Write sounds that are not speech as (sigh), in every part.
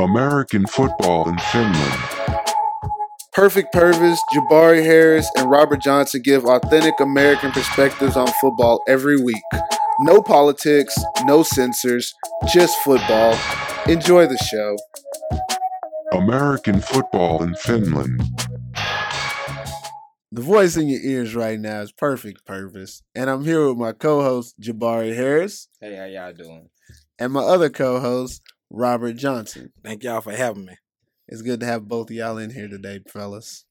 American football in Finland. Perfect Purvis, Jabari Harris, and Robert Johnson give authentic American perspectives on football every week. No politics, no censors, just football. Enjoy the show. American football in Finland. The voice in your ears right now is Perfect Purvis, and I'm here with my co-host Jabari Harris Hey, how y'all doing? and my other co-host Robert Johnson. Thank y'all for having me. It's good to have both of y'all in here today, fellas.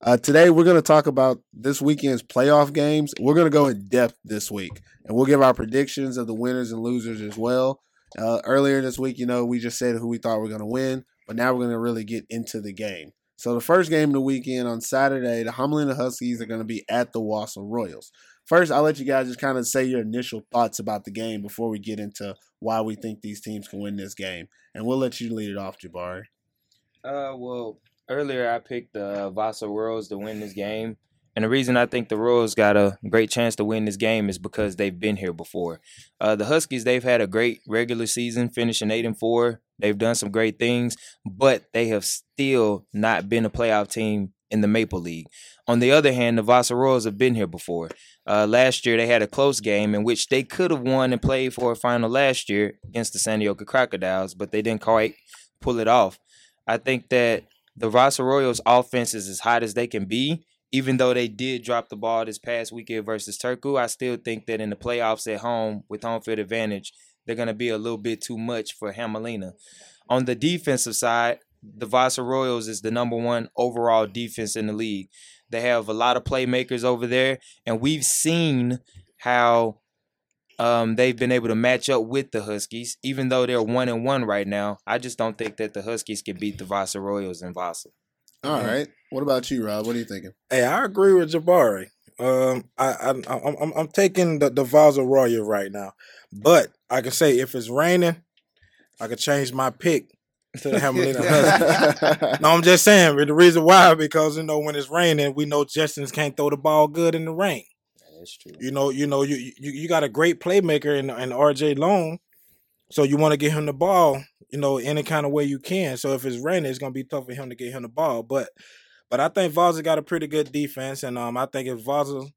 Uh, today we're going to talk about this weekend's playoff games. We're going to go in depth this week, and we'll give our predictions of the winners and losers as well. Uh, earlier this week, you know, we just said who we thought we were going to win, but now we're going to really get into the game. So the first game of the weekend on Saturday, the Humboldt Huskies are going to be at the Wasa Royals. First, I'll let you guys just kind of say your initial thoughts about the game before we get into why we think these teams can win this game, and we'll let you lead it off, Jabari. Uh, well, earlier I picked the uh, Vasa Royals to win this game, and the reason I think the Royals got a great chance to win this game is because they've been here before. Uh, the Huskies they've had a great regular season, finishing eight and four. They've done some great things, but they have still not been a playoff team in the Maple League. On the other hand, the Vasa Royals have been here before. Uh, last year, they had a close game in which they could have won and played for a final last year against the Seinäjoki Crocodiles, but they didn't quite pull it off. I think that the Vasa Royals offense is as hot as they can be. Even though they did drop the ball this past weekend versus Turku, I still think that in the playoffs at home with home field advantage, they're going to be a little bit too much for Hamelina. On the defensive side, the Vasa Royals is the number one overall defense in the league. They have a lot of playmakers over there, and we've seen how um, they've been able to match up with the Huskies, even though they're one and one right now. I just don't think that the Huskies can beat the Vasa Royals in Vasa. All right. What about you, Rob? What are you thinking? Hey, I agree with Jabari. Um, I, I I'm I'm, I'm taking the the Vaza Royal right now, but I can say if it's raining, I could change my pick to the (laughs) Hamilton Huskies. no, I'm just saying the reason why because you know when it's raining, we know Justins can't throw the ball good in the rain. That's true. You know, you know, you you, you got a great playmaker in in RJ Long, so you want to get him the ball, you know, any kind of way you can. So if it's raining, it's gonna be tough for him to get him the ball. But but I think Vaza got a pretty good defense, and um, I think if Vaza,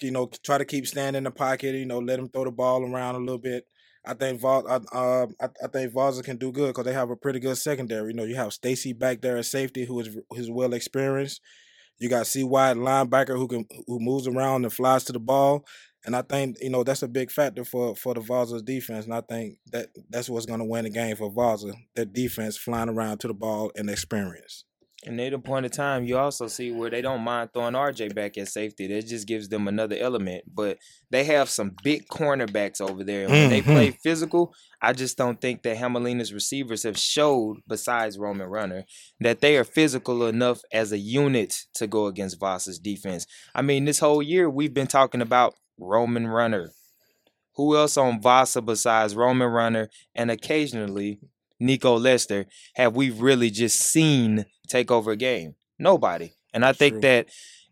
you know, try to keep standing in the pocket, you know, let him throw the ball around a little bit. I think Val, uh, uh, I, I think Vaza can do good because they have a pretty good secondary. You know, you have Stacy back there at safety, who is who's well experienced. You got C. White linebacker who can who moves around and flies to the ball, and I think you know that's a big factor for for the Vaza's defense. And I think that that's what's going to win the game for Vaza. Their defense flying around to the ball and experience. And at a point of time, you also see where they don't mind throwing RJ back at safety. That just gives them another element. But they have some big cornerbacks over there. And when they mm-hmm. play physical, I just don't think that Hamelina's receivers have showed, besides Roman Runner, that they are physical enough as a unit to go against Voss's defense. I mean, this whole year we've been talking about Roman Runner. Who else on Vasa besides Roman Runner and occasionally Nico Lester have we really just seen take over a game? Nobody. And I think True. that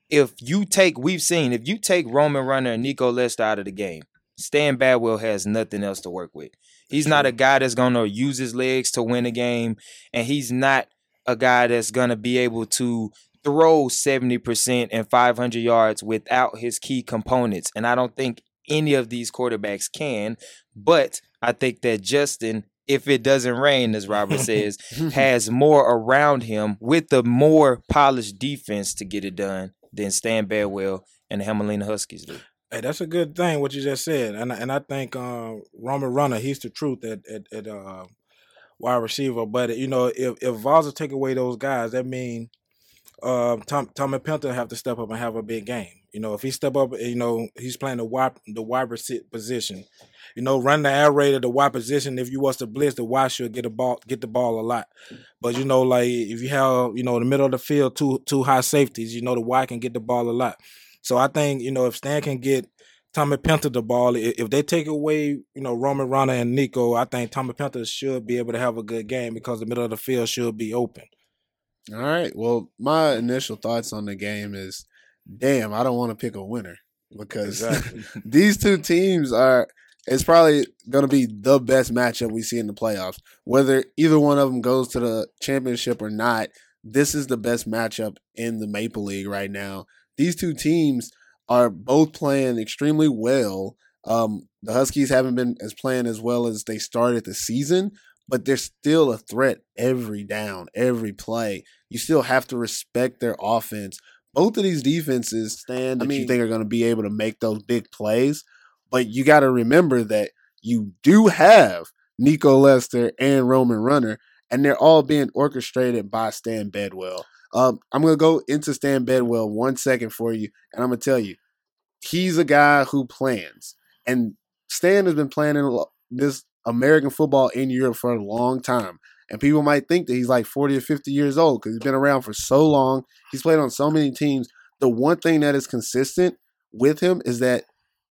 if you take, we've seen, if you take Roman Runner and Nico Lester out of the game, Stan Bedwell has nothing else to work with. He's not a guy that's going to use his legs to win a game, and he's not a guy that's going to be able to throw 70% and 500 yards without his key components. And I don't think any of these quarterbacks can, but I think that Justin, if it doesn't rain, as Robert (laughs) says, has more around him with the more polished defense to get it done than Stan Bedwell and the Hamelina Huskies do. Hey, that's a good thing what you just said, and and I think uh, Roman Runner he's the truth at at, at uh, wide receiver. But you know, if if Vaza take away those guys, that mean uh, Tom Tommy Penta have to step up and have a big game. You know, if he step up, you know, he's playing the wide the wide receiver position. You know, run the air raid of the wide position. If you was to blitz, the wide should get the ball get the ball a lot. But you know, like if you have you know the middle of the field two two high safeties, you know the wide can get the ball a lot. So I think you know if Stan can get Tommy Penta the ball, if they take away you know Roman Runner and Nico, I think Tommy Penta should be able to have a good game because the middle of the field should be open. All right. Well, my initial thoughts on the game is, damn, I don't want to pick a winner because Exactly. (laughs) these two teams are it's probably going to be the best matchup we see in the playoffs. Whether either one of them goes to the championship or not, this is the best matchup in the Maple League right now. These two teams are both playing extremely well. Um, the Huskies haven't been as playing as well as they started the season, but they're still a threat every down, every play. You still have to respect their offense. Both of these defenses stand that I mean, you think are going to be able to make those big plays, but you got to remember that you do have Nico Lester and Roman Runner, and they're all being orchestrated by Stan Bedwell. Um, I'm going to go into Stan Bedwell one second for you, and I'm going to tell you, he's a guy who plans. And Stan has been planning this American football in Europe for a long time. And people might think that he's like 40 or 50 years old because he's been around for so long. He's played on so many teams. The one thing that is consistent with him is that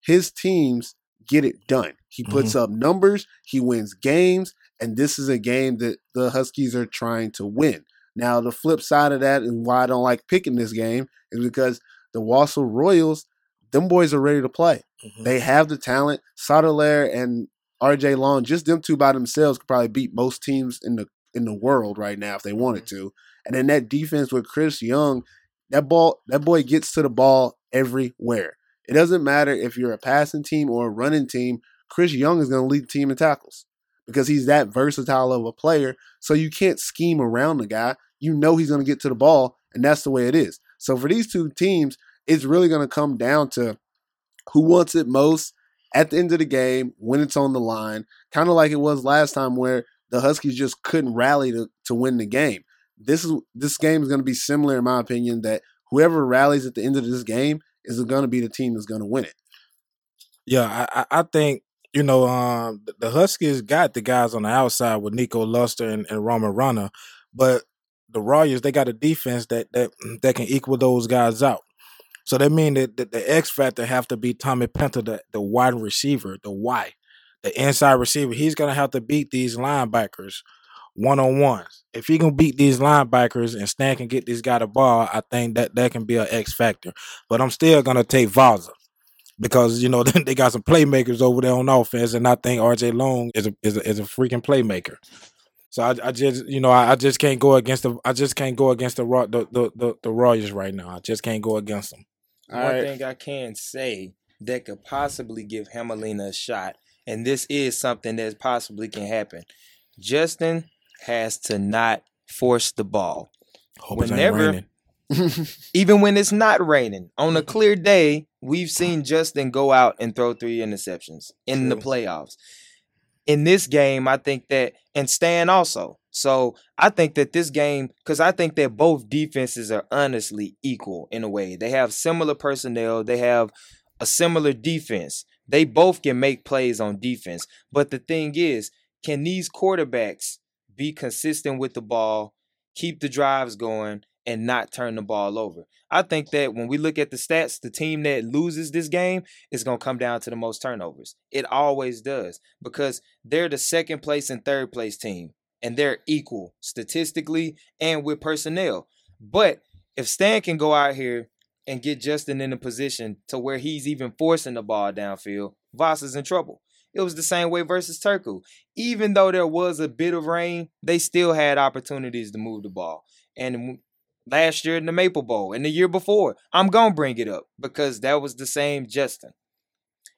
his teams get it done. He puts mm-hmm. up numbers, he wins games, and this is a game that the Huskies are trying to win. Now, the flip side of that, and why I don't like picking this game, is because the Wasa Royals, them boys are ready to play. Mm-hmm. They have the talent. Soetelaar and RJ Long, just them two by themselves could probably beat most teams in the in the world right now if they wanted mm-hmm. to. And then that defense with Chris Young, that ball, that boy gets to the ball everywhere. It doesn't matter if you're a passing team or a running team. Chris Young is going to lead the team in tackles because he's that versatile of a player. So you can't scheme around the guy. You know he's going to get to the ball, and that's the way it is. So for these two teams, it's really going to come down to who wants it most at the end of the game when it's on the line, kind of like it was last time where the Huskies just couldn't rally to, to win the game. This is this game is going to be similar in my opinion that whoever rallies at the end of this game is it going to be the team that's going to win it. Yeah, I, I think you know um, the Huskies got the guys on the outside with Nico Lester and, and Roman but the Royals they got a defense that that that can equal those guys out. So that means that, that the X factor have to be Tommy Penta, the, the wide receiver, the Y, the inside receiver. He's gonna have to beat these linebackers one on ones. If he can beat these linebackers and Stan can get this guy the ball, I think that that can be an X factor. But I'm still gonna take Vaza because you know (laughs) they got some playmakers over there on offense, and I think RJ Long is a is a, is a freaking playmaker. So I, I just you know I, I, just can't go against the I just can't go against the the the the, the Royals right now. I just can't go against them. All One right. thing I can say that could possibly give Hamelina a shot, and this is something that possibly can happen. Justin has to not force the ball. Hope Whenever, (laughs) even when it's not raining, on a clear day, we've seen Justin go out and throw three interceptions in True. the playoffs. In this game, I think that, and Stan also. So I think that this game, because I think that both defenses are honestly equal in a way. They have similar personnel, they have a similar defense. They both can make plays on defense. But the thing is, can these quarterbacks be consistent with the ball, keep the drives going, and not turn the ball over? I think that when we look at the stats, the team that loses this game is going to come down to the most turnovers. It always does because they're the second place and third place team and they're equal statistically and with personnel. But if Stan can go out here and get Justin in a position to where he's even forcing the ball downfield, Voss is in trouble. It was the same way versus Turku. Even though there was a bit of rain, they still had opportunities to move the ball. And last year in the Maple Bowl and the year before, I'm going to bring it up because that was the same Justin.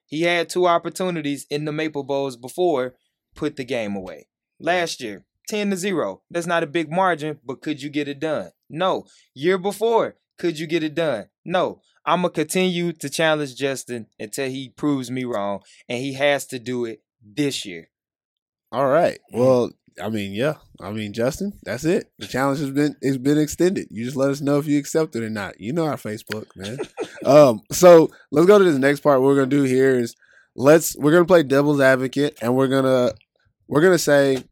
He had two opportunities in the Maple Bowls before, put the game away. Last year, 10 to 0. That's not a big margin, but could you get it done? No. Year before, could you get it done? No. I'm going to continue to challenge Justin until he proves me wrong, and he has to do it this year. All right. Well, I mean, yeah. I mean, Justin, that's it. The challenge has been it's been extended. You just let us know if you accept it or not. You know our Facebook, man. (laughs) um, so let's go to this next part. What we're gonna do here is let's we're gonna play devil's advocate and we're gonna we're gonna say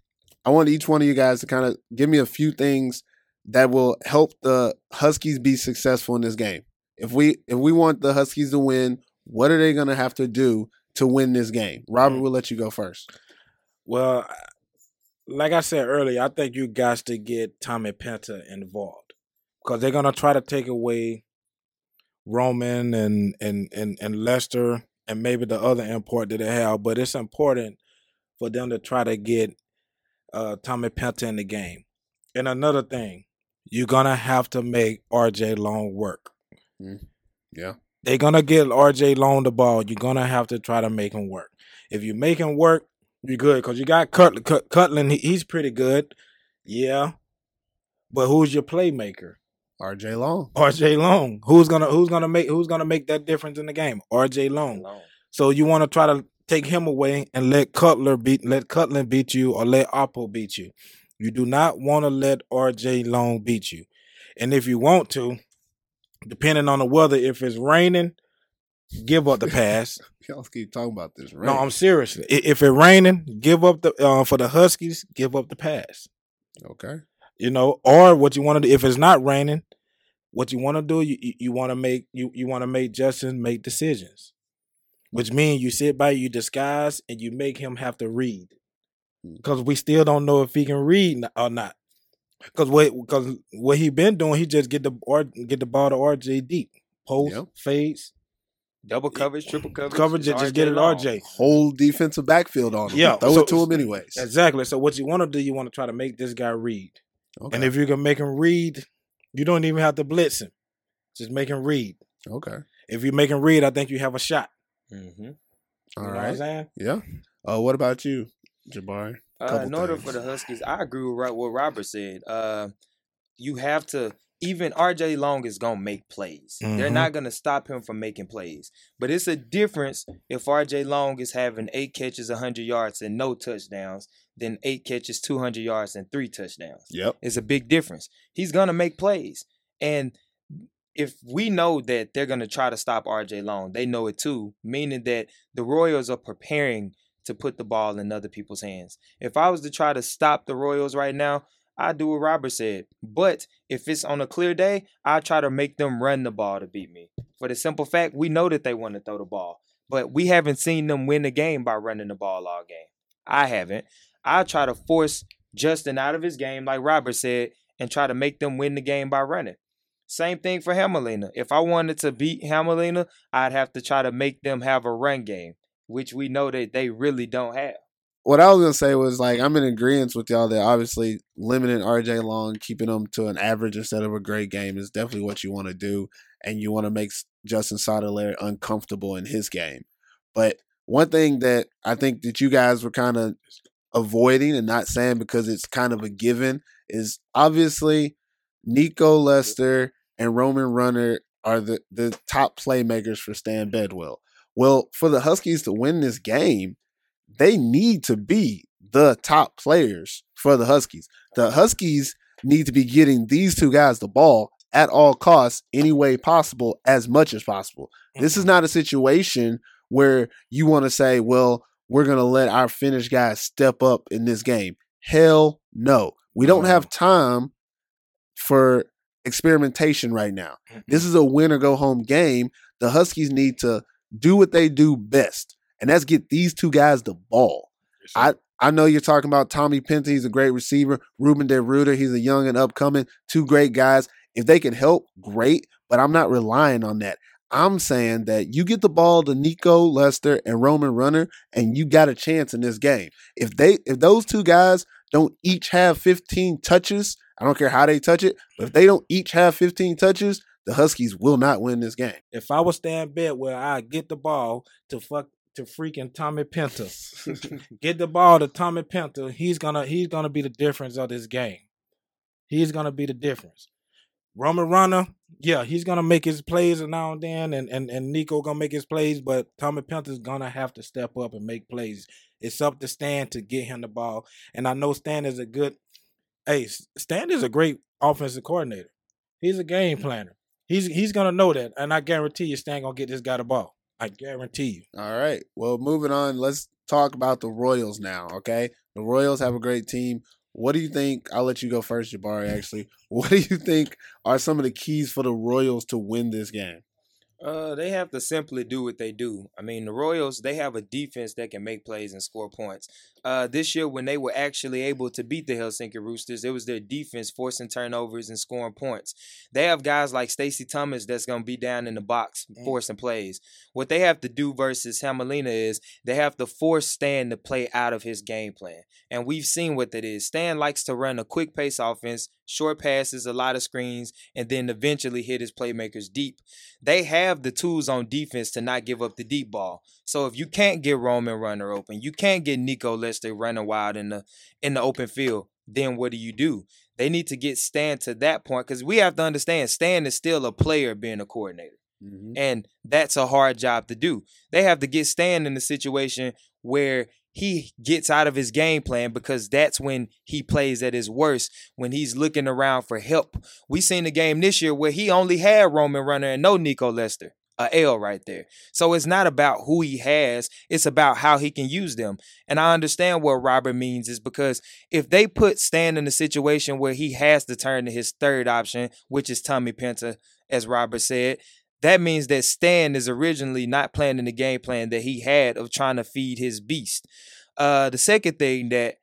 I want each one of you guys to kind of give me a few things that will help the Huskies be successful in this game. If we if we want the Huskies to win, what are they going to have to do to win this game? Robert, we'll let you go first. Well, like I said earlier, I think you guys to get Tommy Penta involved because they're going to try to take away Roman and and and and Lester and maybe the other import that they have, but it's important for them to try to get uh, Tommy Penta in the game. And another thing, you're gonna have to make RJ Long work. Mm-hmm. Yeah. They're gonna get RJ Long the ball. You're gonna have to try to make him work. If you make him work, you're good because you got Cut, Cut, Cutland. He's pretty good, yeah. But who's your playmaker? RJ Long. RJ Long. Who's gonna Who's gonna make Who's gonna make that difference in the game? RJ Long. Alone. So you want to try to take him away and let Cutler beat let Cutler beat you or let Oppo beat you. You do not want to let RJ Long beat you. And if you want to, depending on the weather, if it's raining, give up the pass. (laughs) Y'all keep talking about this, right? No, I'm seriously. If it's raining, give up the uh, for the Huskies, give up the pass. okay. You know, or what you want to do if it's not raining, what you want to do, you you, want to make you you want to make Justin make decisions, which means you sit by, you disguise, and you make him have to read, Hmm. because we still don't know if he can read or not. Because what because what he been doing, he just get the or get the ball to RJ deep, post Yep. fades, Double coverage, triple (sighs) coverage. coverage, it's just get it Long. RJ. Whole defensive backfield on him. Yeah, Throw so- it to him anyways. Exactly. So what you want to do, you want to try to make this guy read. Okay. And if you can make him read, you don't even have to blitz him. Just make him read. okay. If you make him read, I think you have a shot. Mhm. All you know what I'm saying? Yeah. Uh, what about you, Jabari? Uh, in order things. for the Huskies, I agree with what Robert said. Uh, you have to even RJ Long is gonna make plays. They're Mhm. not gonna stop him from making plays. But it's a difference if RJ Long is having eight catches, hundred yards, and no touchdowns, than eight catches, two hundred yards, and three touchdowns. Yep. It's a big difference. He's gonna make plays, and if we know that they're gonna try to stop RJ Long, they know it too. Meaning that the Royals are preparing to put the ball in other people's hands. If I was to try to stop the Royals right now, I'd do what Robert said. But if it's on a clear day, I try to make them run the ball to beat me. For the simple fact, we know that they want to throw the ball, but we haven't seen them win the game by running the ball all game. I haven't. I try to force Justin out of his game, like Robert said, and try to make them win the game by running. Same thing for Hamelina. If I wanted to beat Hamelina, I'd have to try to make them have a run game, which we know that they really don't have. What I was gonna say was like I'm in agreement with y'all that obviously limiting RJ Long, keeping him to an average instead of a great game is definitely what you want to do, and you want to make Justin Sotomayor uncomfortable in his game. But one thing that I think that you guys were kind of avoiding and not saying because it's kind of a given is obviously Nico Lester and Roman Runner are the, the top playmakers for Stan Bedwell. Well, for the Huskies to win this game, they need to be the top players for the Huskies. The Huskies need to be getting these two guys the ball at all costs, any way possible, as much as possible. This is mm-hmm. not a situation where you want to say, well, we're going to let our finished guys step up in this game. Hell no. We don't mm-hmm. have time for experimentation right now. This mm-hmm. is a win or go home game. The Huskies need to do what they do best, and that's get these two guys the ball. I I know you're talking about Tommy Penta. He's a great receiver. Ruben DeRuiter. He's a young and upcoming. Two great guys. If they can help, great. But I'm not relying on that. I'm saying that you get the ball to Nico Lester and Roman Runner, and you got a chance in this game. If they if those two guys don't each have 15 touches, I don't care how they touch it, but if they don't each have 15 touches, the Huskies will not win this game. If I was Stan Bedwell, I get the ball to fuck to freaking Tommy Penta. (laughs) get the ball to Tommy Penta. He's gonna he's gonna be the difference of this game. He's gonna be the difference. Roman Runner, yeah, he's gonna make his plays now and then, and and, and Nico gonna make his plays, but Tommy Penta's gonna have to step up and make plays. It's up to Stan to get him the ball, and I know Stan is a good. Hey, Stan is a great offensive coordinator. He's a game planner. He's he's gonna know that, and I guarantee you, Stan gonna get this guy the ball. I guarantee you. All right. Well, moving on, let's talk about the Royals now, okay? The Royals have a great team. What do you think? I'll let you go first, Jabari, actually. (laughs) What do you think are some of the keys for the Royals to win this game? Uh, they have to simply do what they do. I mean, the Royals they have a defense that can make plays and score points. Uh, this year when they were actually able to beat the Helsinki Roosters, it was their defense forcing turnovers and scoring points. They have guys like Stacy Thomas that's gonna be down in the box Mm. forcing plays. What they have to do versus Hamelina is they have to force Stan to play out of his game plan, and we've seen what that is. Stan likes to run a quick pace offense, short passes, a lot of screens, and then eventually hit his playmakers deep they have the tools on defense to not give up the deep ball. So if you can't get Roman runner open, you can't get Nico Lester running wild in the in the open field, then what do you do? They need to get Stan to that point because we have to understand Stan is still a player being a coordinator. Mhm. And that's a hard job to do. They have to get Stan in the situation where he gets out of his game plan because that's when he plays at his worst, when he's looking around for help. We seen the game this year where he only had Roman Runner and no Nico Lester. A L right there. So it's not about who he has, it's about how he can use them. And I understand what Robert means is because if they put Stan in a situation where he has to turn to his third option, which is Tommy Penta, as Robert said, that means that Stan is originally not planning the game plan that he had of trying to feed his beast. Uh, the second thing that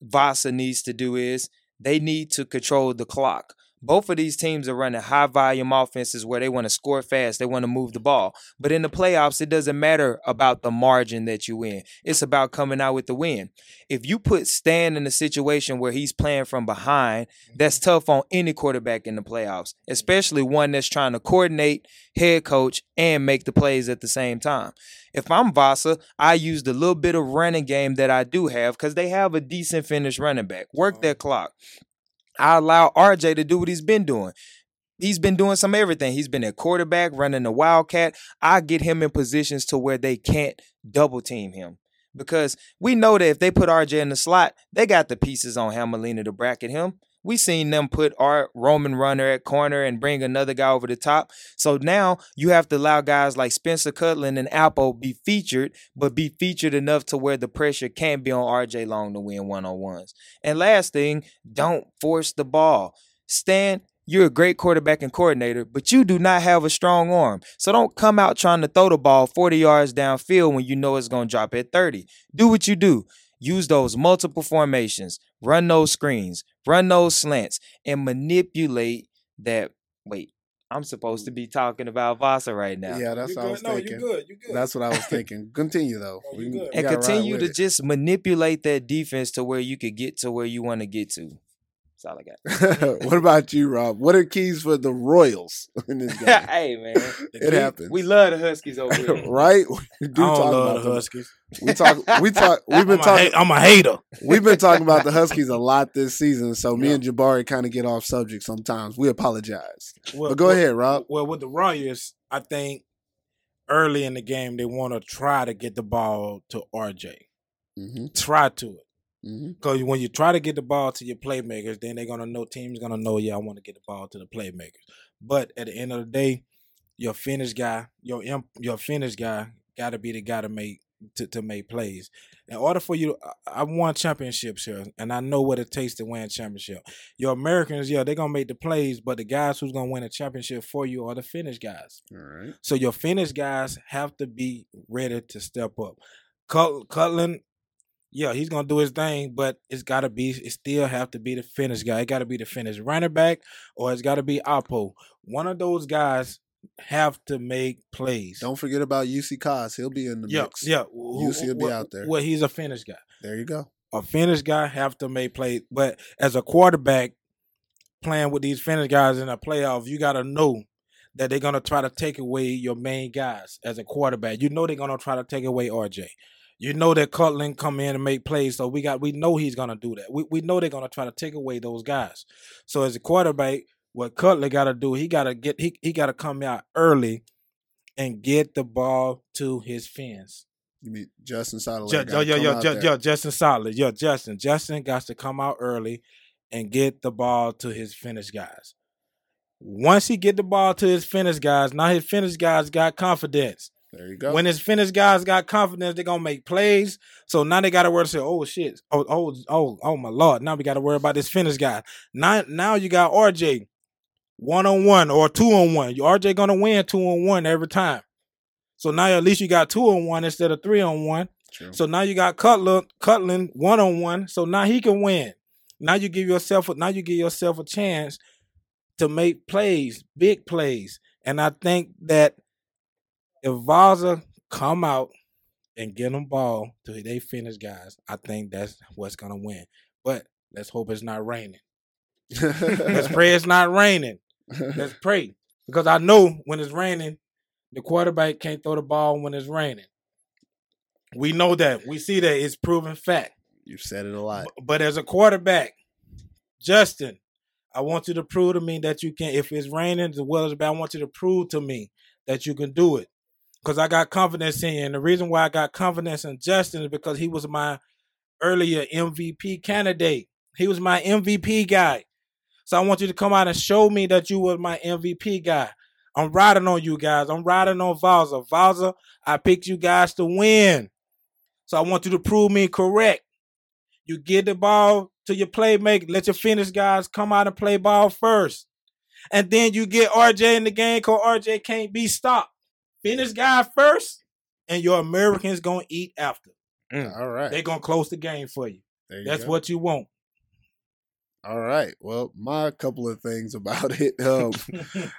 Vasa needs to do is they need to control the clock. Both of these teams are running high volume offenses where they want to score fast, they want to move the ball. But in the playoffs, it doesn't matter about the margin that you win. It's about coming out with the win. If you put Stan in a situation where he's playing from behind, that's tough on any quarterback in the playoffs, especially one that's trying to coordinate, head coach, and make the plays at the same time. If I'm Vasa, I use the little bit of running game that I do have because they have a decent finished running back. Work uh-huh. that clock. I allow RJ to do what he's been doing. He's been doing some everything. He's been a quarterback, running the wildcat. I get him in positions to where they can't double team him. Because we know that if they put RJ in the slot, they got the pieces on Hamelina to bracket him. We seen them put our Roman runner at corner and bring another guy over the top. So now you have to allow guys like Spencer Cutland and Apple be featured, but be featured enough to where the pressure can't be on RJ Long to win one on ones. And last thing, don't force the ball. Stan, you're a great quarterback and coordinator, but you do not have a strong arm. So don't come out trying to throw the ball 40 yards downfield when you know it's going to drop at 30. Do what you do. Use those multiple formations, run those screens, run those slants, and manipulate that. Wait, I'm supposed to be talking about Vasa right now. Yeah, that's you what I good? was no, thinking. you good. You're good. That's what I was (laughs) thinking. Continue though. We you can- good. we and continue to it. just manipulate that defense to where you could get to where you want to get to. That's all I got. what about you, Rob? What are keys for the Royals (laughs) in this game? hey man, (laughs) it happens. we love the Huskies over here. (laughs) right? We I do don't talk love about the them. Huskies. We talk. We talk. We've been I'm, talking. ha- I'm a hater. We've been talking about the Huskies a lot this season, so me Yeah. and Jabari kind of get off subject sometimes. We apologize. Well, But go well- ahead, Rob. Well, with the Royals, I think early in the game they want to try to get the ball to RJ. hmm Try to it. Mm-hmm. Because when you try to get the ball to your playmakers, then they're gonna know teams gonna know, yeah, I want to get the ball to the playmakers. But at the end of the day, your Finnish guy, your imp, your Finnish guy, got to be the guy to make to, to make plays. In order for you, I- I won championships here, and I know what it takes to win a championship. Your Americans, yeah, they're gonna make the plays, but the guys who's gonna win a championship for you are the Finnish guys. All right. So your Finnish guys have to be ready to step up. Cut, Cutland, yeah, he's gonna do his thing, but it's gotta be, it still have to be the Finnish guy. It gotta be the Finnish running back, or it's gotta be Oppo. One of those guys have to make plays. Don't forget about UC Cos. He'll be in the yeah, mix. yeah. UC will be out there. Well, he's a Finnish guy. There you go. A Finnish guy have to make plays, but as a quarterback playing with these Finnish guys in a playoff, you gotta know that they're gonna try to take away your main guys as a quarterback. You know they're gonna try to take away RJ. You know that Cutland come in and make plays, so we got we know he's gonna do that. We we know they're gonna try to take away those guys. So as a quarterback, what Cutler gotta do, he gotta get he he gotta come out early and get the ball to his fence. You mean Justin Sutherland? Ju- yo, yo, yo, out Ju- there. yo, Justin Solid. Yo, Justin. Justin got to come out early and get the ball to his Finnish guys. Once he get the ball to his Finnish guys, now his Finnish guys got confidence. There you go. When it's finished, guys got confidence, they're gonna make plays. So now they gotta worry say, oh shit. Oh, oh, oh, oh my lord. Now we gotta worry about this Finnish guy. Now now you got RJ. one on one or two on one. RJ gonna win two on one every time. So now at least you got two on one instead of three on one. True. So now you got Cutler, Cutland one on one. So now he can win. Now you give yourself a, now you give yourself a chance to make plays, big plays. And I think that if Vaza come out and get them ball to they Finnish guys, I think that's what's gonna win. But let's hope it's not raining. Let's pray it's not raining. Let's (laughs) pray. Because I know when it's raining, the quarterback can't throw the ball when it's raining. We know that. We see that it's proven fact. You've said it a lot. But as a quarterback, Justin, I want you to prove to me that you can. If it's raining as well as bad, I want you to prove to me that you can do it. Because I got confidence in you. And the reason why I got confidence in Justin is because he was my earlier MVP candidate. He was my MVP guy. So I want you to come out and show me that you were my MVP guy. I'm riding on you guys. I'm riding on Valza. Valza, I picked you guys to win. So I want you to prove me correct. You get the ball to your playmaker. Let your Finnish guys come out and play ball first. And then you get RJ in the game because RJ can't be stopped. Finnish guy first, and your Americans gonna eat after. All right. They're gonna close the game for you. You That's go. what you want. All right. Well, my couple of things (laughs) about it. Um,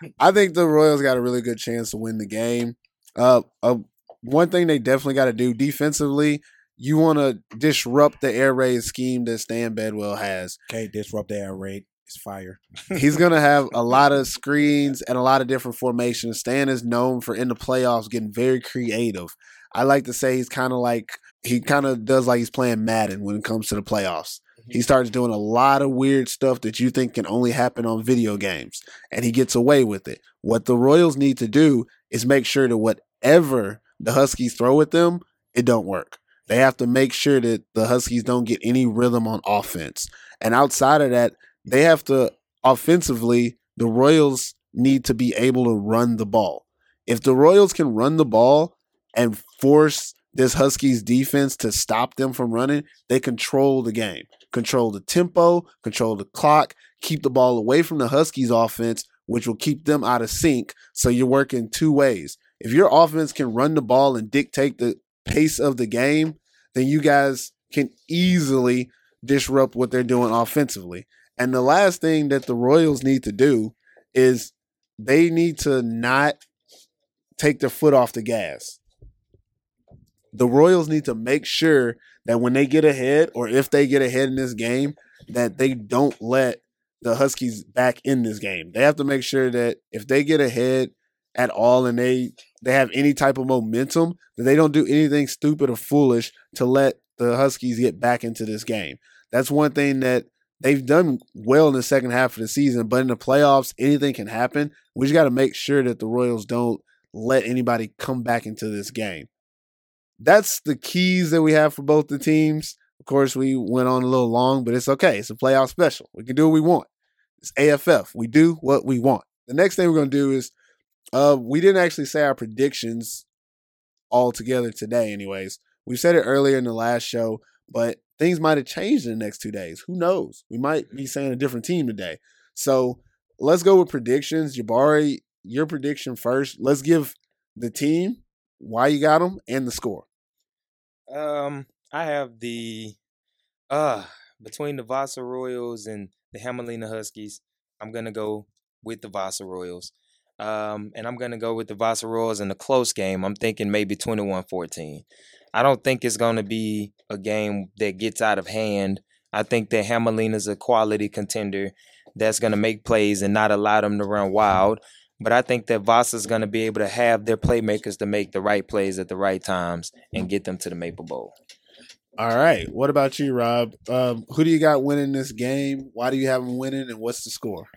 (laughs) I think the Royals got a really good chance to win the game. Uh, uh one thing they definitely got to do defensively, you want to disrupt the air raid scheme that Stan Bedwell has. Can't disrupt the air raid. It's fire. He's to have a lot of (laughs) screens and a lot of different formations. Stan is known for in the playoffs getting very creative. I like to say he's kind of like he kind of does like he's playing Madden when it comes to the playoffs. He mm-hmm. starts doing a lot of weird stuff that you think can only happen on video games, and he gets away with it. What the Royals need to do is make sure that whatever the Huskies throw at them, it don't work. They have to make sure that the Huskies don't get any rhythm on offense. And outside of that, they have to offensively, the Royals need to be able to run the ball. If the Royals can run the ball and force this Huskies defense to stop them from running, they control the game, control the tempo, control the clock, keep the ball away from the Huskies offense, which will keep them out of sync. So you're working two ways. If your offense can run the ball and dictate the pace of the game, then you guys can easily disrupt what they're doing offensively. And the last thing that the Royals need to do is they need to not take their foot off the gas. The Royals need to make sure that when they get ahead or if they get ahead in this game, that they don't let the Huskies back in this game. They have to make sure that if they get ahead at all and they they have any type of momentum, that they don't do anything stupid or foolish to let the Huskies get back into this game. That's one thing that they've done well in the second half of the season, but in the playoffs, anything can happen. We just got to make sure that the Royals don't let anybody come back into this game. That's the keys that we have for both the teams. Of course, we went on a little long, but it's okay. It's a playoff special. We can do what we want. It's AFF. We do what we want. The next thing we're going to do is uh, we didn't actually say our predictions all together today, anyways. We said it earlier in the last show, but things might have changed in the next two days. Who knows? We might be saying a different team today. So let's go with predictions. Jabari, your prediction first. Let's give the team why you got them and the score. Um, I have the uh between the Vasa Royals and the Hamelina Huskies. I'm gonna go with the Vasa Royals. Um, and I'm gonna go with the Vasa Royals in a close game. I'm thinking maybe 21-14. I don't think it's gonna be a game that gets out of hand. I think that Hamelina's a quality contender that's gonna make plays and not allow them to run wild. But I think that Vasa's going to be able to have their playmakers to make the right plays at the right times and get them to the Maple Bowl. All right. What about you, Rob? Um, who do you got winning this game? Why do you have them winning, and what's the score?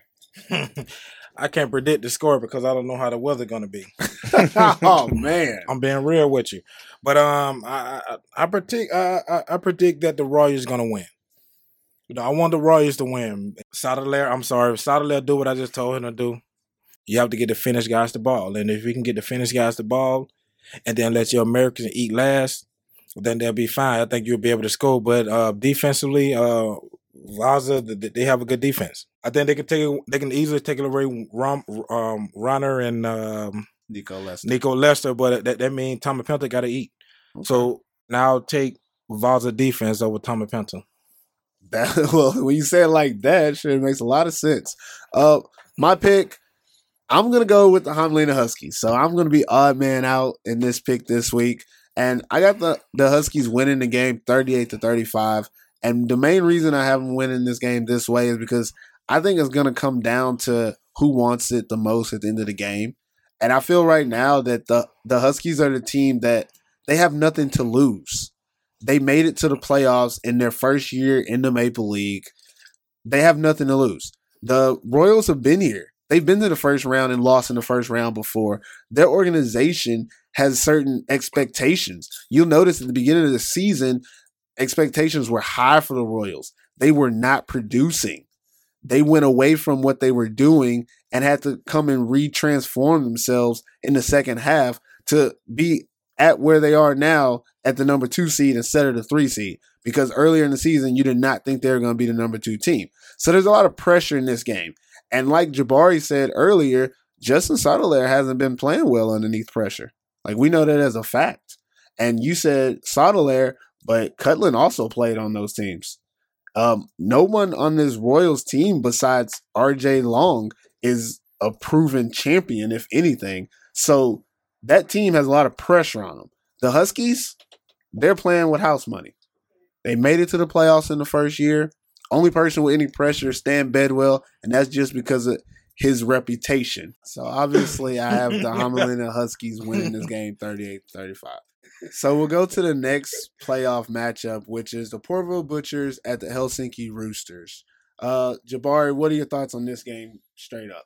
(laughs) I can't predict the score because I don't know how the weather gonna be. (laughs) oh (laughs) man, I'm being real with you, but um, I I, I predict I, I I predict that the Royals gonna win. You know, I want the Royals to win. Sadler, I'm sorry, if Sadler do what I just told him to do. You have to get the finished guys the ball, and if we can get the finished guys the ball, and then let your Americans eat last, then they'll be fine. I think you'll be able to score. But uh, defensively, uh, Th- they have a good defense. I think they can take they can easily take it away Rom, um, Runner and um, Nico Lester. Nico Lester, but that, that means Tommy Penta got to eat. So now take Vaza defense over Tommy Penta. That, (laughs) well, when you say it like that, shit, it makes a lot of sense. Uh, my pick, I'm gonna go with the Hamelina Huskies. So I'm gonna be odd man out in this pick this week, and I got the the Huskies winning the game 38 to 35. And the main reason I have them winning this game this way is because I think it's gonna come down to who wants it the most at the end of the game. And I feel right now that the the Huskies are the team that they have nothing to lose they made it to the playoffs in their first year in the Maple League. They have nothing to lose. The Royals have been here. They've been to the first round and lost in the first round before. Their organization has certain expectations. You'll notice at the beginning of the season, expectations were high for the Royals. They were not producing. They went away from what they were doing and had to come and retransform themselves in the second half to be at where they are now at the number two seed instead of the three seed because earlier in the season you did not think they were going to be the number two team. So there's a lot of pressure in this game. And like Jabari said earlier, Justin Sotomayor hasn't been playing well underneath pressure. Like we know that as a fact. And you said Sotomayor, but Cutlin also played on those teams. Um, no one on this Royals team besides RJ Long is a proven champion, if anything. So that team has a lot of pressure on them. The Huskies, they're playing with house money. They made it to the playoffs in the first year. Only person with any pressure is Stan Bedwell, and that's just because of his reputation. So obviously, I have (laughs) the Hamelina Huskies winning this game 38 35. So we'll go to the next playoff matchup, which is the Porville Butchers at the Helsinki Roosters. Uh, Jabari, what are your thoughts on this game straight up?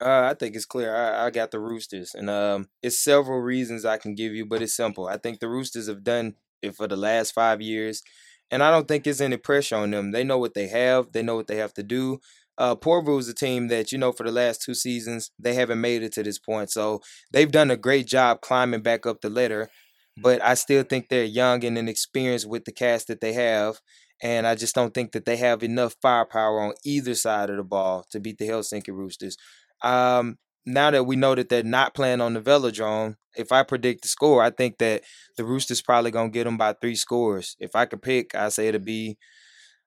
Uh, I think it's clear. I, I got the Roosters, and um, it's several reasons I can give you, but it's simple. I think the Roosters have done it for the last five years, and I don't think there's any pressure on them. They know what they have. They know what they have to do. Uh, Porville is a team that you know for the last two seasons they haven't made it to this point, so they've done a great job climbing back up the ladder. But I still think they're young and inexperienced with the cast that they have, and I just don't think that they have enough firepower on either side of the ball to beat the Helsinki Roosters. Um, now that we know that they're not playing on the velodrome, if I predict the score, I think that the Roosters probably gonna get them by three scores. If I could pick, I say it'll be.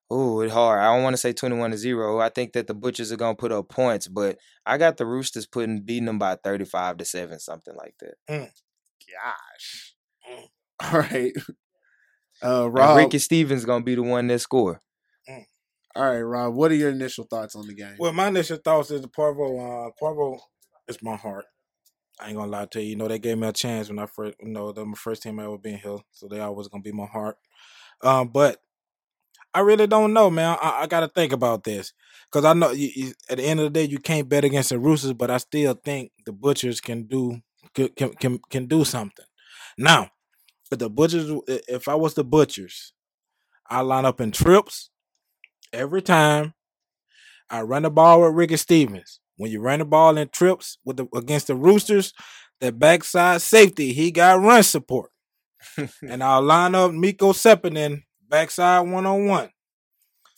Oh, it's hard. I don't want to say twenty-one to zero. I think that the Butchers are gonna put up points, but I got the Roosters putting beating them by thirty-five to seven, something like that. Gosh. (laughs) All right. Uh, And Rob. Ricky Stevens gonna be the one that score. All right, Rob. What are your initial thoughts on the game? Well, my initial thoughts is the Porvo. Uh, Porvo is my heart. I ain't gonna lie to you. You know, they gave me a chance when I first, you know, they're my first team I ever been here, so they always gonna be my heart. Um, but I really don't know, man. I, I got to think about this because I know you, you, at the end of the day you can't bet against the Roosters, but I still think the Butchers can do can can can, can do something. Now, if the Butchers, if I was the Butchers, I line up in trips every time. I run the ball with Ricky Stevens. When you run the ball in trips with the against the Roosters, that backside safety, he got run support. (laughs) and I'll line up Miko Sepinen backside one on one.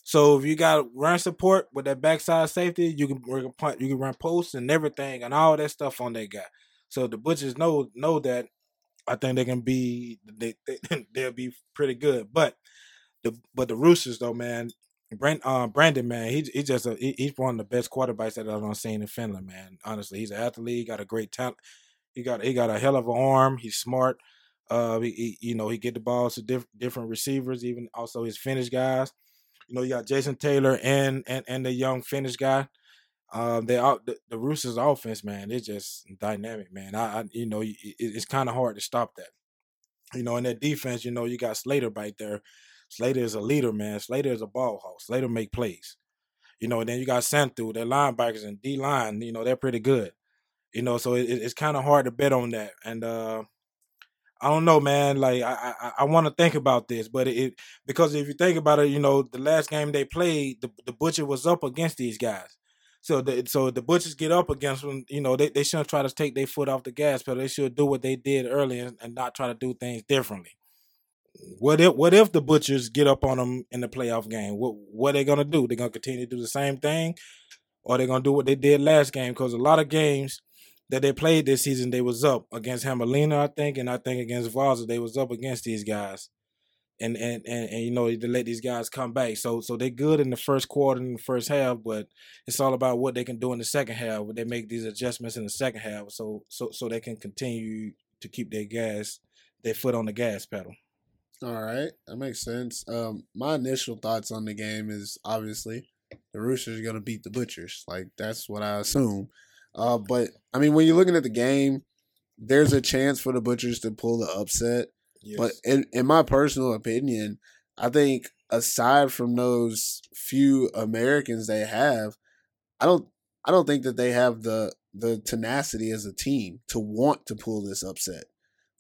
So if you got run support with that backside safety, you can you can punt, you can run posts and everything and all that stuff on that guy. So the Butchers know know that. I think they can be they, they (laughs) they'll be pretty good. But the but the Roosters though, man, Brand, uh, Brandon, man, he he just a, he, he's one of the best quarterbacks that I've seen in Finland, man. Honestly, he's an athlete. He got a great talent. He got he got a hell of an arm. He's smart. Uh, he, he you know he get the balls to diff- different receivers, even also his Finnish guys. You know, you got Jason Taylor and and and the young Finnish guy. Um, they all the, the Roosters offense, man, it's just dynamic, man. I, I you know it, it's kind of hard to stop that. You know, in that defense, you know, you got Slater right there. Slater is a leader, man. Slater is a ball hawk. Slater make plays. You know, and then you got Santu, their linebackers and D line, you know, they're pretty good. You know, so it, it's kind of hard to bet on that. And uh I don't know, man. Like I I, I want to think about this, but it because if you think about it, you know, the last game they played, the the butcher was up against these guys. So the so the butchers get up against them. You know, they, they shouldn't try to take their foot off the gas pedal. They should do what they did earlier and, not try to do things differently. What if what if the Butchers get up on them in the playoff game? What what they gonna do? They're gonna continue to do the same thing, or they're gonna do what they did last game? Because a lot of games that they played this season, they was up against Hamelina, I think, and I think against Vaza, they was up against these guys. And and, and and you know to let these guys come back. So so they're good in the first quarter and the first half, but it's all about what they can do in the second half. They make these adjustments in the second half, so so so they can continue to keep their gas, their foot on the gas pedal. All right, that makes sense. Um, my initial thoughts on the game is obviously the Roosters are to beat the Butchers. Like that's what I assume. Uh, but I mean, when you're looking at the game, there's a chance for the Butchers to pull the upset. Yes. But in in my personal opinion, I think aside from those few Americans they have, I don't I don't think that they have the the tenacity as a team to want to pull this upset.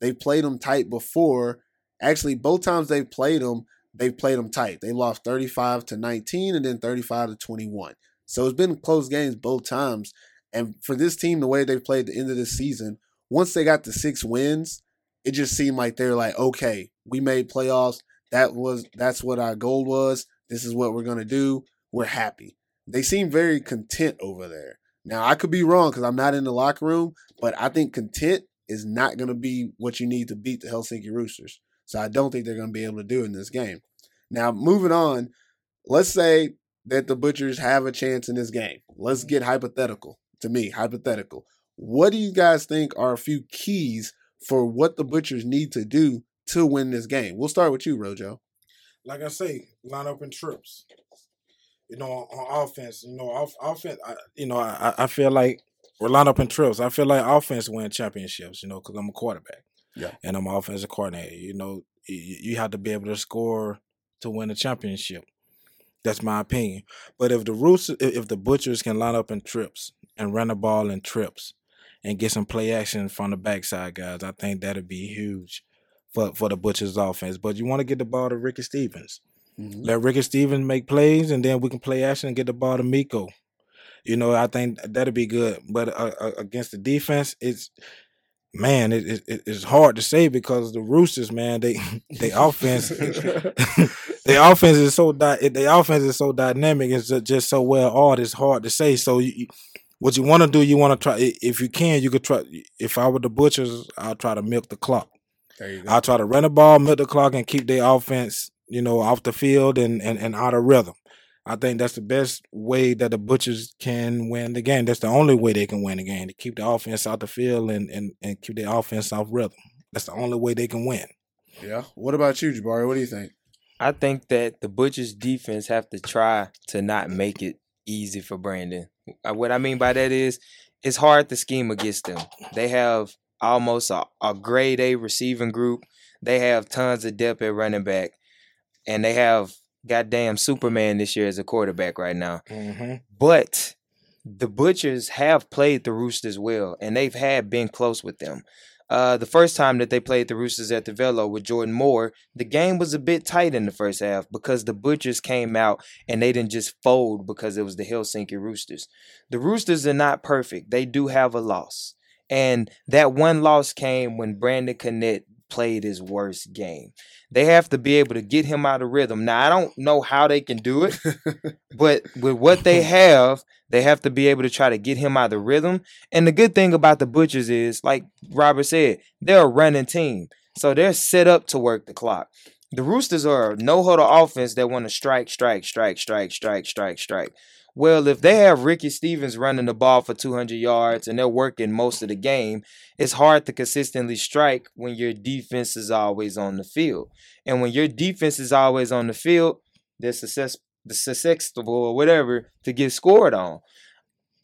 They played them tight before. Actually, both times they've played them, they've played them tight. They lost 35 to 19 and then 35 to 21. So it's been close games both times. And for this team, the way they played the end of this season, once they got the six wins, it just seemed like they're like, okay, we made playoffs. That was that's what our goal was. This is what we're gonna do. We're happy. They seem very content over there. Now I could be wrong because I'm not in the locker room, but I think content is not gonna be what you need to beat the Helsinki Roosters. So I don't think they're gonna be able to do in this game. Now moving on, let's say that the Butchers have a chance in this game. Let's get hypothetical. To me, hypothetical. What do you guys think are a few keys for what the Butchers need to do to win this game? We'll start with you, Rojo. like I say, line up in trips. You know, on, offense, you know, off, offense. I, you know, I, I feel like we're line up in trips. I feel like offense win championships. You know, because I'm a quarterback. Yeah. and I'm an offensive coordinator. You know, you, you have to be able to score to win a championship. That's my opinion. But if the Roosters, if if the Butchers can line up in trips and run the ball in trips and get some play action from the backside guys, I think that'd be huge for for the Butchers offense. But you want to get the ball to Ricky Stevens. Mm-hmm. Let Ricky Stevens make plays, and then we can play action and get the ball to Miko. You know, I think that'd be good. But uh, uh, against the defense, it's man, it, it it- it's hard to say because the Roosters, man, they (laughs) they offense, (laughs) their offense is so di- their offense is so dynamic. It's just so well oiled. It's hard to say. So you- what you want to do, you want to try. If you can, you could try. If I were the Butchers, I'll try to milk the clock. There you go. I'll try to run the ball, milk the clock, and keep their offense, you know, off the field and, and, and out of rhythm. I think that's the best way that the Butchers can win the game. That's the only way they can win the game to keep the offense out the field and, and, and keep their offense off rhythm. That's the only way they can win. yeah. What about you, Jabari? What do you think? I think that the Butchers defense have to try to not make it easy for Brandon. Uh, What I mean by that is it's hard to scheme against them. They have almost a, a grade A receiving group. They have tons of depth at running back. And they have goddamn Superman this year as a quarterback right now. Mm-hmm. But the Butchers have played the Roosters well, and they've had been close with them. Uh, the first time that they played the Roosters at the Velo with Jordan Moore, the game was a bit tight in the first half because the Butchers came out and they didn't just fold because it was the Helsinki Roosters. The Roosters are not perfect. They do have a loss. And that one loss came when Brandon Connett played his worst game. They have to be able to get him out of rhythm. Now, I don't know how they can do it, (laughs) but with what they have, they have to be able to try to get him out of rhythm. And the good thing about the Butchers is, like Robert said, they're a running team. So they're set up to work the clock. The Roosters are a no huddle offense that want to strike, strike, strike, strike, strike, strike, strike. Well, if they have Ricky Stevens running the ball for 200 yards and they're working most of the game, it's hard to consistently strike when your defense is always on the field. And when your defense is always on the field, they're success, susceptible or whatever to get scored on.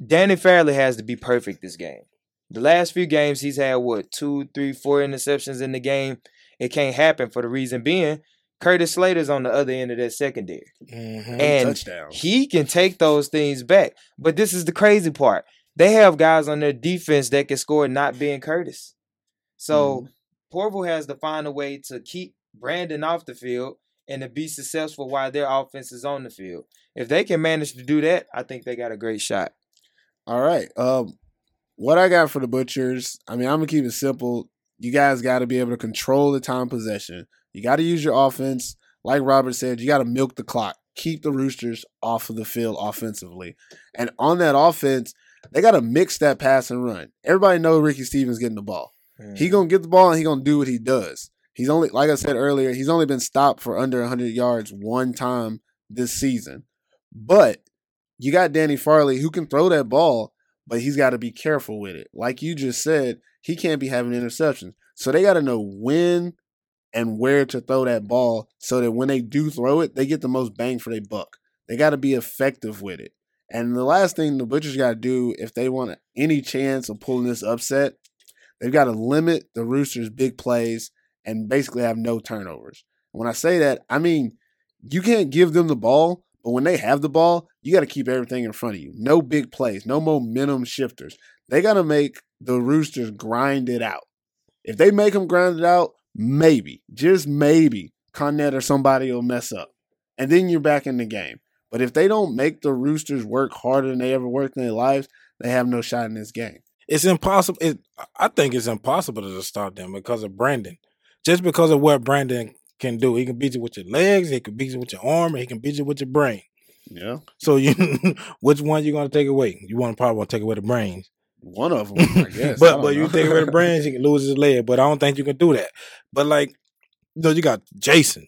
Danny Fairley has to be perfect this game. The last few games, he's had what two, three, four interceptions in the game. It can't happen for the reason being Curtis Slater's on the other end of that secondary. Mm-hmm. And touchdown. he can take those things back. But this is the crazy part. They have guys on their defense that can score not being Curtis. So Porval has to find a way to keep Brandon off the field and to be successful while their offense is on the field. If they can manage to do that, I think they got a great shot. All right. Um, what I got for the Butchers, I mean, I'm gonna keep it simple. You guys got to be able to control the time possession. You got to use your offense. Like Robert said, you got to milk the clock. Keep the Roosters off of the field offensively. And on that offense, they got to mix that pass and run. Everybody knows Ricky Stevens getting the ball. He gonna get the ball and he gonna do what he does. He's only, like I said earlier, he's only been stopped for under 100 yards one time this season. But you got Danny Farley who can throw that ball, but he's got to be careful with it. Like you just said, he can't be having interceptions. So they got to know when and where to throw that ball so that when they do throw it, they get the most bang for their buck. They got to be effective with it. And the last thing the Butchers got to do if they want any chance of pulling this upset, they've got to limit the Roosters' big plays and basically have no turnovers. When I say that, I mean you can't give them the ball, but when they have the ball, you got to keep everything in front of you. No big plays, no momentum shifters. They got to make the Roosters grind it out. If they make them grind it out, maybe, just maybe, Cornette or somebody will mess up. And then you're back in the game. But if they don't make the Roosters work harder than they ever worked in their lives, they have no shot in this game. It's impossible. It, I think it's impossible to stop them because of Brandon. Just because of what Brandon can do. He can beat you with your legs, he can beat you with your arm, he can beat you with your brain. Yeah. So you (laughs) which one you gonna take away? You want to probably want to take away the brains. One of them, I guess. I but don't but you know. take away the brains, you can lose his leg. But I don't think you can do that. But like, you know, you got Jason,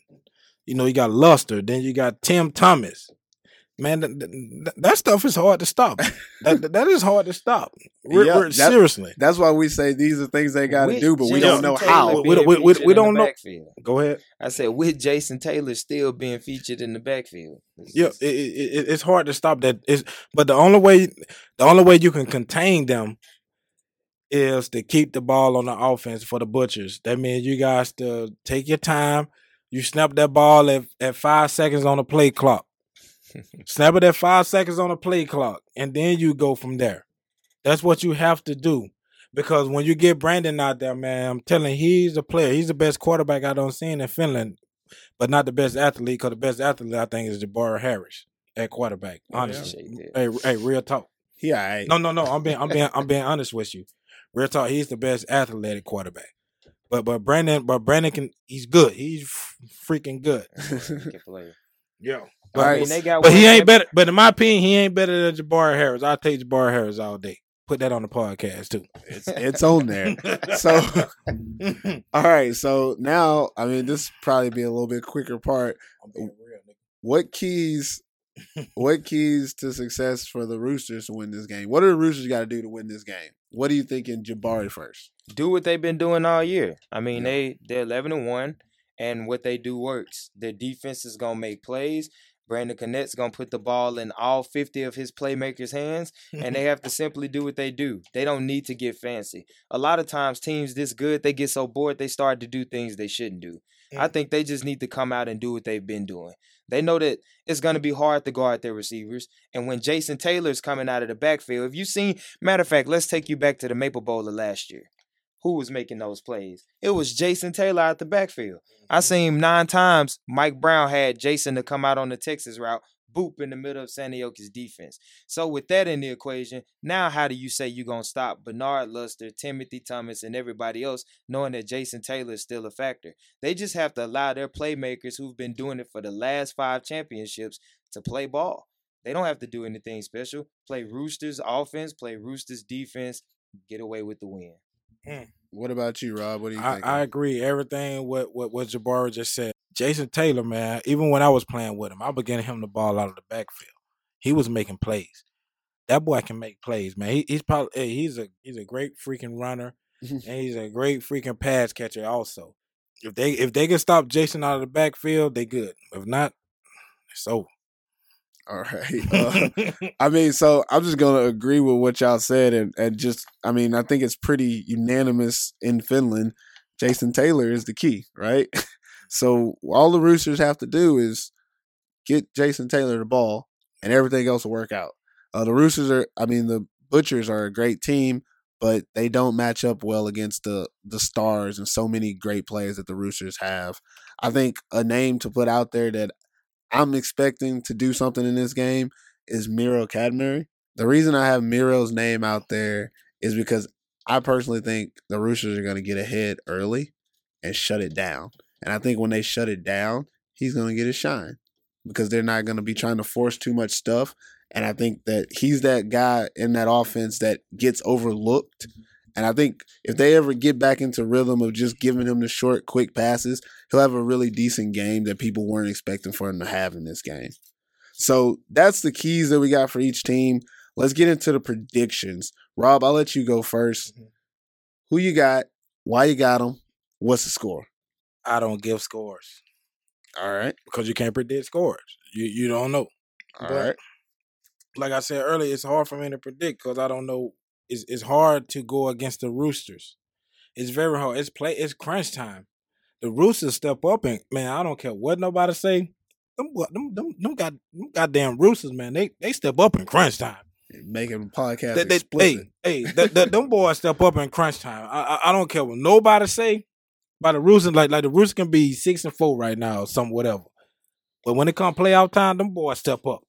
you know, you got Lester, then you got Tim Thomas. Man, that, that, that stuff is hard to stop. (laughs) that that is hard to stop. Re- Yeah, re- that- seriously, That's why we say these are things they got to do, but we Jason don't know Taylor how. We don't- we- we- we don't know- backfield. go ahead. I said with Jason Taylor still being featured in the backfield. It's Yeah, it, it, it, it's hard to stop that. It's, but the only way, the only way you can contain them is to keep the ball on the offense for the butchers. That means you guys to take your time. You snap that ball at, at five seconds on the play clock. Snap it at five seconds on the play clock, and then you go from there. That's what you have to do. Because when you get Brandon out there, man, I'm telling you, he's a player. He's the best quarterback I don't see in Finland, but not the best athlete. Because the best athlete I think is Jabari Harris at quarterback. Oh, yeah. Honestly, hey, hey, real talk. He all right. No, no, no. I'm being, I'm being, I'm (laughs) being honest with you. Real talk. He's the best athletic quarterback. But but Brandon, but Brandon can. He's good. He's freaking good. (laughs) Good player. Yeah. All I mean, they got But one he ain't better. But in my opinion, he ain't better than Jabari Harris. I'll take Jabari Harris all day. Put that on the podcast too. It's, it's on there. So, (laughs) all right. So now, I mean, this probably be a little bit quicker part. What keys? What keys to success for the Roosters to win this game? What do the Roosters got to do to win this game? What do you think in Jabari first? do what they've been doing all year. I mean, Yeah. they they're eleven and one, and what they do works. Their defense is gonna make plays. Brandon Connect's gonna put the ball in all fifty of his playmakers' hands, and they have to (laughs) simply do what they do. They don't need to get fancy. A lot of times, teams this good, they get so bored they start to do things they shouldn't do. I Mm. think they just need to come out and do what they've been doing. They know that it's going to be hard to guard their receivers. And when Jason Taylor's coming out of the backfield, if you seen, matter of fact, let's take you back to the Maple Bowl of last year. Who was making those plays? It was Jason Taylor at the backfield. I mm-hmm. seen him nine times. Mike Brown had Jason to come out on the Texas route, boop in the middle of Seinäjoki's defense. So with that in the equation, now how do you say you're gonna stop Bernard Lester, Timothy Thomas, and everybody else, knowing that Jason Taylor is still a factor? They just have to allow their playmakers who've been doing it for the last five championships to play ball. They don't have to do anything special. Play Roosters offense, play Roosters defense, get away with the win. Hmm. What about you, Rob? What do you I, think? I agree. Everything what what what Jabari just said. Jason Taylor, man. Even when I was playing with him, I was getting him the ball out of the backfield. He was making plays. That boy can make plays, man. He, he's probably hey, he's a he's a great freaking runner, (laughs) and he's a great freaking pass catcher also. If they if they can stop Jason out of the backfield, they good. If not, it's over. All right. (laughs) Uh, I mean, so I'm just gonna agree with what y'all said, and, and just, I mean, I think it's pretty unanimous in Finland. Jason Taylor is the key, right? (laughs) So all the Roosters have to do is get Jason Taylor the ball, and everything else will work out. Uh, the Roosters are, I mean, the Butchers are a great team, but they don't match up well against the the stars and so many great players that the Roosters have. I think a name to put out there that I'm expecting to do something in this game is Miro Cadbury. The reason I have Miro's name out there is because I personally think the Roosters are going to get ahead early and shut it down. And I think when they shut it down, he's going to get his shine because they're not going to be trying to force too much stuff. And I think that he's that guy in that offense that gets overlooked. Mm-hmm. And I think if they ever get back into rhythm of just giving him the short, quick passes, he'll have a really decent game that people weren't expecting for him to have in this game. So that's the keys that we got for each team. Let's get into the predictions. Rob, I'll let you go 1st Mhm. Who you got? Why you got them? What's the score? I don't give scores All right. because you can't predict scores. You you don't know. All But- right. Like I said earlier, it's hard for me to predict because I don't know. It's it's hard to go against the Roosters. It's very hard. It's play. It's crunch time. The Roosters step up and man, I don't care what nobody say. Them them them, them, got, them goddamn Roosters, man. They they step up in crunch time. Making podcast They- they- explicit. hey, hey, the, the, them boys step up in crunch time. I, I I don't care what nobody say. By the Roosters, like like the Roosters can be six and four right now, or some whatever. But when it come playoff time, them boys step up.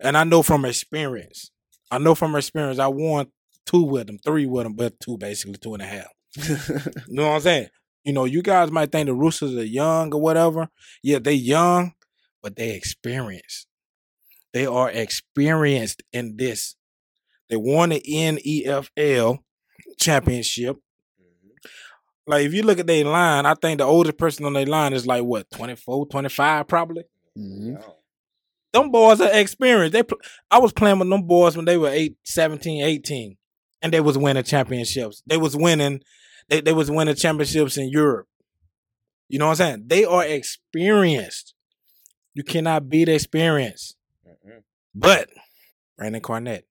And I know from experience. I know from experience. I won two with them, three with them, but two basically two and a half. (laughs) You know what I'm saying? You know, you guys might think the Roosters are young or whatever. Yeah, they young, but they experienced. They are experienced in this. They won the NEFL championship. Like if you look at their line, I think the oldest person on their line is like what, 24, 25 probably. Mhm. Them boys are experienced. They pl- I was playing with them boys when they were 8, 17, 18 and they was winning championships. They was winning they, they was winning championships in Europe. You know what I'm saying? They are experienced. You cannot beat experience. Mhm. But Brandon Carnett,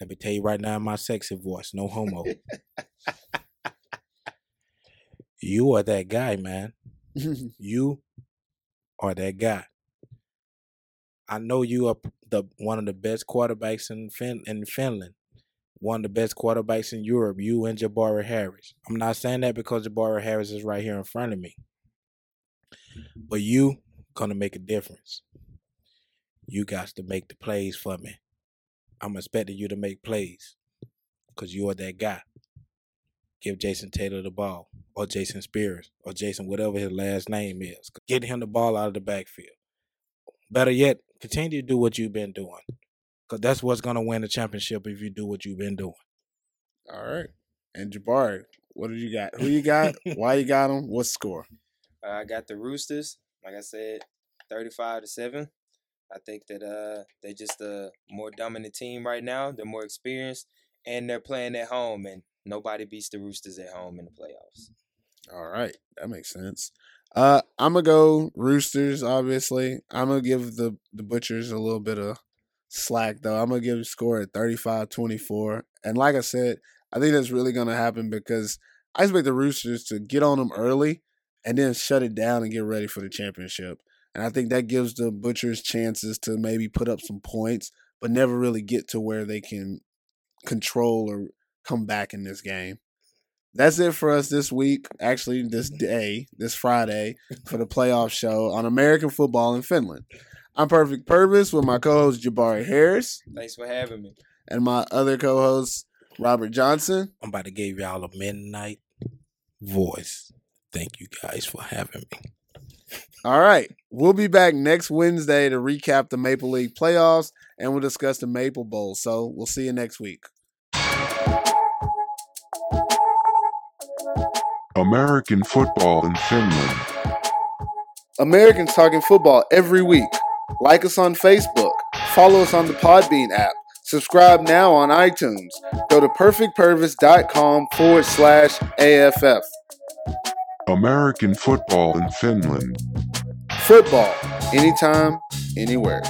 let me tell you right now in my sexy voice, no homo. (laughs) you are that guy, man. (laughs) You are that guy. I know you are the one of the best quarterbacks in fin- in Finland, one of the best quarterbacks in Europe. You and Jabari Harris. I'm not saying that because Jabari Harris is right here in front of me, but you gonna make a difference. You got to make the plays for me. I'm expecting you to make plays because you are that guy. Give Jason Taylor the ball, or Jason Spears, or Jason, whatever his last name is. Get him the ball out of the backfield. Better yet, continue to do what you've been doing. Because that's what's going to win the championship if you do what you've been doing. All right. And Jabari, what did you got? Who you got? (laughs) Why you got them? What score? Uh, I got the Roosters. Like I said, thirty-five to seven. I think that uh they're just a more dominant team right now. They're more experienced, and they're playing at home, and nobody beats the Roosters at home in the playoffs. All right, that makes sense. Uh, I'm gonna go Roosters. Obviously, I'm gonna give the the Butchers a little bit of slack though. I'm gonna give the score at 35-24. and like I said, I think that's really gonna happen because I expect the Roosters to get on them early and then shut it down and get ready for the championship. And I think that gives the Butchers chances to maybe put up some points, but never really get to where they can control or come back in this game. That's it for us this week. Actually, this mm-hmm. day, this Friday, for the playoff show on American football in Finland. I'm Perfect Purvis with my co-host Jabari Harris Thanks for having me. and my other co-host Robert Johnson. I'm about to give y'all a midnight voice. Thank you guys for having me. All right, we'll be back next Wednesday to recap the Maple League playoffs and we'll discuss the Maple Bowl. So we'll see you next week. American football in Finland. Americans talking football every week. Like us on Facebook. Follow us on the Podbean app. Subscribe now on iTunes. Go to perfectpurvis.com forward slash AFF. American football in Finland. Football, anytime, anywhere.